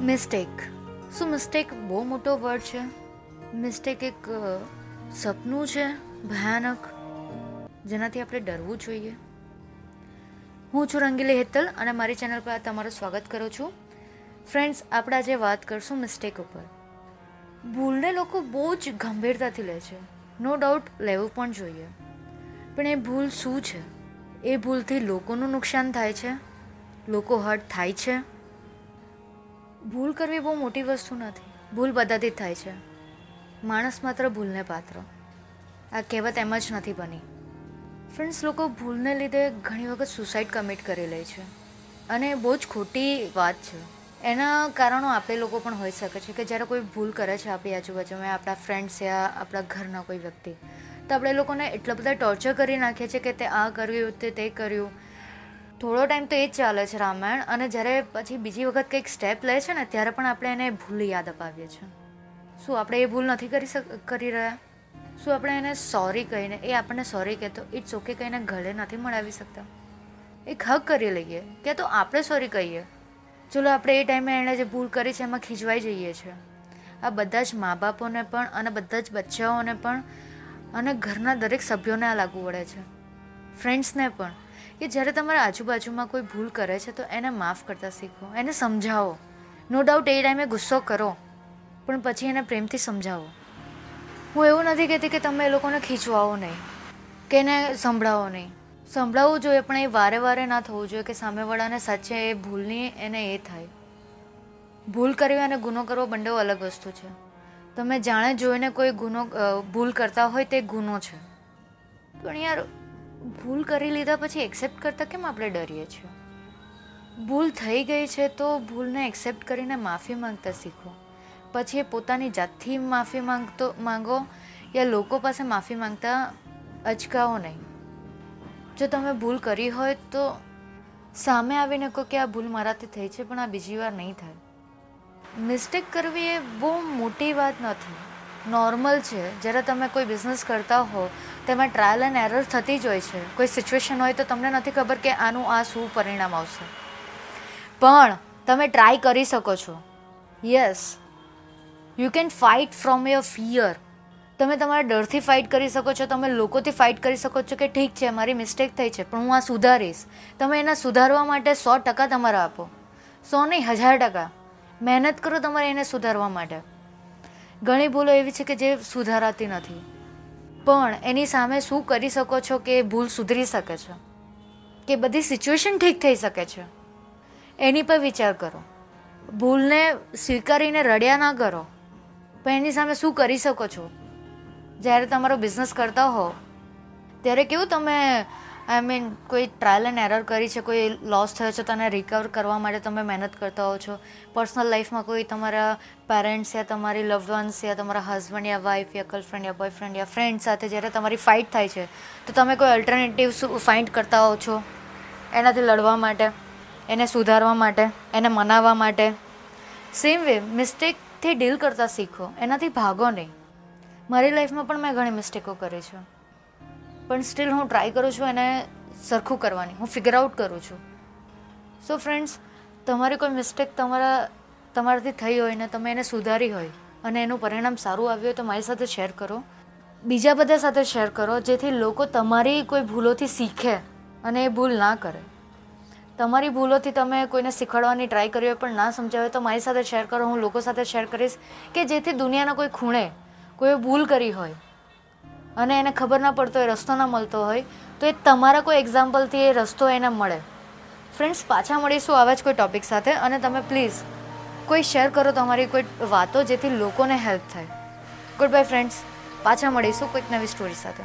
Mistake. શું mistake બહુ મોટો વર્ડ છે? મિસ્ટેક એક સપનું છે, ભયાનક, જેનાથી આપણે ડરવું જોઈએ. હું છું રંગીલી હેતલ અને મારી ચેનલ પર તમારું સ્વાગત કરું છું. ફ્રેન્ડ્સ, આપણે આજે વાત કરશું મિસ્ટેક ઉપર. ભૂલને લોકો બહુ જ ગંભીરતાથી લે છે. નો ડાઉટ, લેવું પણ જોઈએ. પણ એ ભૂલ શું છે? એ ભૂલથી લોકોનું નુકસાન થાય છે? લોકો હર્ટ થાય છે? ભૂલ કરવી બહુ મોટી વસ્તુ નથી. ભૂલ બધાથી થાય છે. માણસ માત્ર ભૂલને પાત્ર. આ કહેવત એમ જ નથી બની. ફ્રેન્ડ્સ લોકો ભૂલને લીધે ઘણી વખત સુસાઇડ કમિટ કરી લે છે. અને બહુ જ ખોટી વાત છે. એના કારણો આપણે લોકો પણ હોઈ શકે છે કે જ્યારે કોઈ ભૂલ કરે છે આપણી આજુબાજુમાં, આપણા ફ્રેન્ડ્સ યા આપણા ઘરના કોઈ વ્યક્તિ, તો આપણે લોકોને એટલા બધા ટોર્ચર કરી નાખીએ છીએ કે તે આ કર્યું, તે તે કર્યું થોડો ટાઈમ તો એ જ ચાલે છે રામાયણ અને જ્યારે પછી બીજી વખત કંઈક સ્ટેપ લે છે ને, ત્યારે પણ આપણે એને ભૂલ યાદ અપાવીએ છીએ. શું આપણે એ ભૂલ નથી કરી કરી રહ્યા? શું આપણે એને સોરી કહીને, એ આપણને સોરી કહેતો ઇટ્સ ઓકે કહીને ગળે નથી મળાવી શકતા? એક હક કરી લઈએ, કે તો આપણે સોરી કહીએ. ચલો આપણે એ ટાઈમે એણે જે ભૂલ કરી છે એમાં ખીજવાઈ જઈએ છીએ. આ બધા જ મા બાપોને પણ અને બધા જ બચ્ચાઓને પણ અને ઘરના દરેક સભ્યોને આ લાગુ પડે છે. ફ્રેન્ડ્સને પણ. કે જ્યારે તમારા આજુબાજુમાં કોઈ ભૂલ કરે છે, તો એને માફ કરતા શીખો. એને સમજાવો. નો ડાઉટ એ ટાઈમે ગુસ્સો કરો, પણ પછી એને પ્રેમથી સમજાવો. હું એવું નથી કહેતી કે તમે એ લોકોને ખીચવાઓ નહીં, કે એને સંભળાવો નહીં. સંભળાવવું જોઈએ, પણ એ વારે વારે ના થવું જોઈએ કે સામેવાળાને સાચે એ ભૂલની એને એ થાય. ભૂલ કરવી અને ગુનો કરવો બંને અલગ વસ્તુ છે. તમે જાણે જોઈને કોઈ ગુનો ભૂલ કરતા હોય તે ગુનો છે. પણ યાર ભૂલ કરી લીધા પછી એક્સેપ્ટ કરતા કેમ આપણે ડરીએ છીએ? ભૂલ થઈ ગઈ છે તો ભૂલને એક્સેપ્ટ કરીને માફી માંગતા શીખો. પછી એ પોતાની જાતથી માફી માંગતો, માંગો યા લોકો પાસે માફી માંગતા અચકાવો નહીં. જો તમે ભૂલ કરી હોય તો સામે આવીને કહો કે આ ભૂલ મારાથી થઈ છે પણ આ બીજી વાર નહીં થાય. મિસ્ટેક કરવી એ બહુ મોટી વાત નથી નોર્મલ છે. જ્યારે તમે કોઈ બિઝનેસ કરતા હો, તેમાં ટ્રાયલ એન્ડ એરર થતી જ હોય છે. કોઈ સિચ્યુએશન હોય તો તમને નથી ખબર કે આનું આ શું પરિણામ આવશે. પણ તમે ટ્રાય કરી શકો છો. Yes you can fight from your fear તમે તમારા ડરથી ફાઇટ કરી શકો છો, તમે લોકોથી ફાઇટ કરી શકો છો કે ઠીક છે, મારી મિસ્ટેક થઈ છે, પણ હું આ સુધારીશ. તમે એને સુધારવા માટે સો ટકા તમારા આપો. સો નહીં, હજાર ટકા. મહેનત કરો તમારે એને સુધારવા માટે. ઘણી ભૂલો એવી છે કે જે સુધારાતી નથી. પણ એની સામે શું કરી શકો છો કે ભૂલ સુધરી શકે છે? કે બધી સિચ્યુએશન ઠીક થઈ શકે છે? એની પર વિચાર કરો. ભૂલને સ્વીકારીને રડ્યા ના કરો. પણ એની સામે શું કરી શકો છો? જ્યારે તમારો બિઝનેસ કરતા હો ત્યારે કેવું તમે આઈ મીન, કોઈ ટ્રાયલ એન્ડ એરર કરી છે, કોઈ લોસ થયો છે, તેને રિકવર કરવા માટે તમે મહેનત કરતા હો છો. પર્સનલ લાઈફમાં કોઈ તમારા પેરેન્ટ્સ યા તમારી લવ્ડ વન્સ યા તમારા હસબન્ડ યા વાઈફ યા ગર્લફ્રેન્ડ યા બોયફ્રેન્ડ યા ફ્રેન્ડ સાથે જ્યારે તમારી ફાઇટ થાય છે, તો તમે કોઈ અલ્ટરનેટિવ ફાઇન્ડ કરતા હો છો? એનાથી લડવા માટે, એને સુધારવા માટે, એને મનાવવા માટે. સેમ વે મિસ્ટેકથી ડીલ કરતા શીખો, એનાથી ભાગો નહીં. મારી લાઈફમાં પણ મેં ઘણી મિસ્ટેકો કરી છે. પણ સ્ટીલ હું ટ્રાય કરું છું એને સરખું કરવાની. હું ફિગર આઉટ કરું છું. સો ફ્રેન્ડ્સ તમારી કોઈ મિસ્ટેક તમારા, તમારાથી થઈ હોય ને તમે એને સુધારી હોય અને એનું પરિણામ સારું આવ્યું હોય તો મારી સાથે શેર કરો. બીજા બધા સાથે શેર કરો જેથી લોકો તમારી કોઈ ભૂલોથી શીખે અને એ ભૂલ ના કરે. તમારી ભૂલોથી તમે કોઈને શીખવાડવાની ટ્રાય કરી હોય પણ ના સમજાવે તો મારી સાથે શેર કરો, હું લોકો સાથે શેર કરીશ કે જેથી દુનિયાના કોઈ ખૂણે કોઈ ભૂલ કરી હોય અને એને ખબર ના પડતો હોય રસ્તો ના મળતો હોય, તો એ તમારા કોઈ એક્ઝામ્પલથી એ રસ્તો એને મળે. ફ્રેન્ડ્સ પાછા મળીશું આવા જ કોઈ ટોપિક સાથે અને તમે પ્લીઝ કોઈ શેર કરો તમારી કોઈ વાતો જેથી લોકોને હેલ્પ થાય. ગુડ બાય ફ્રેન્ડ્સ પાછા મળીશું કોઈક નવી સ્ટોરી સાથે.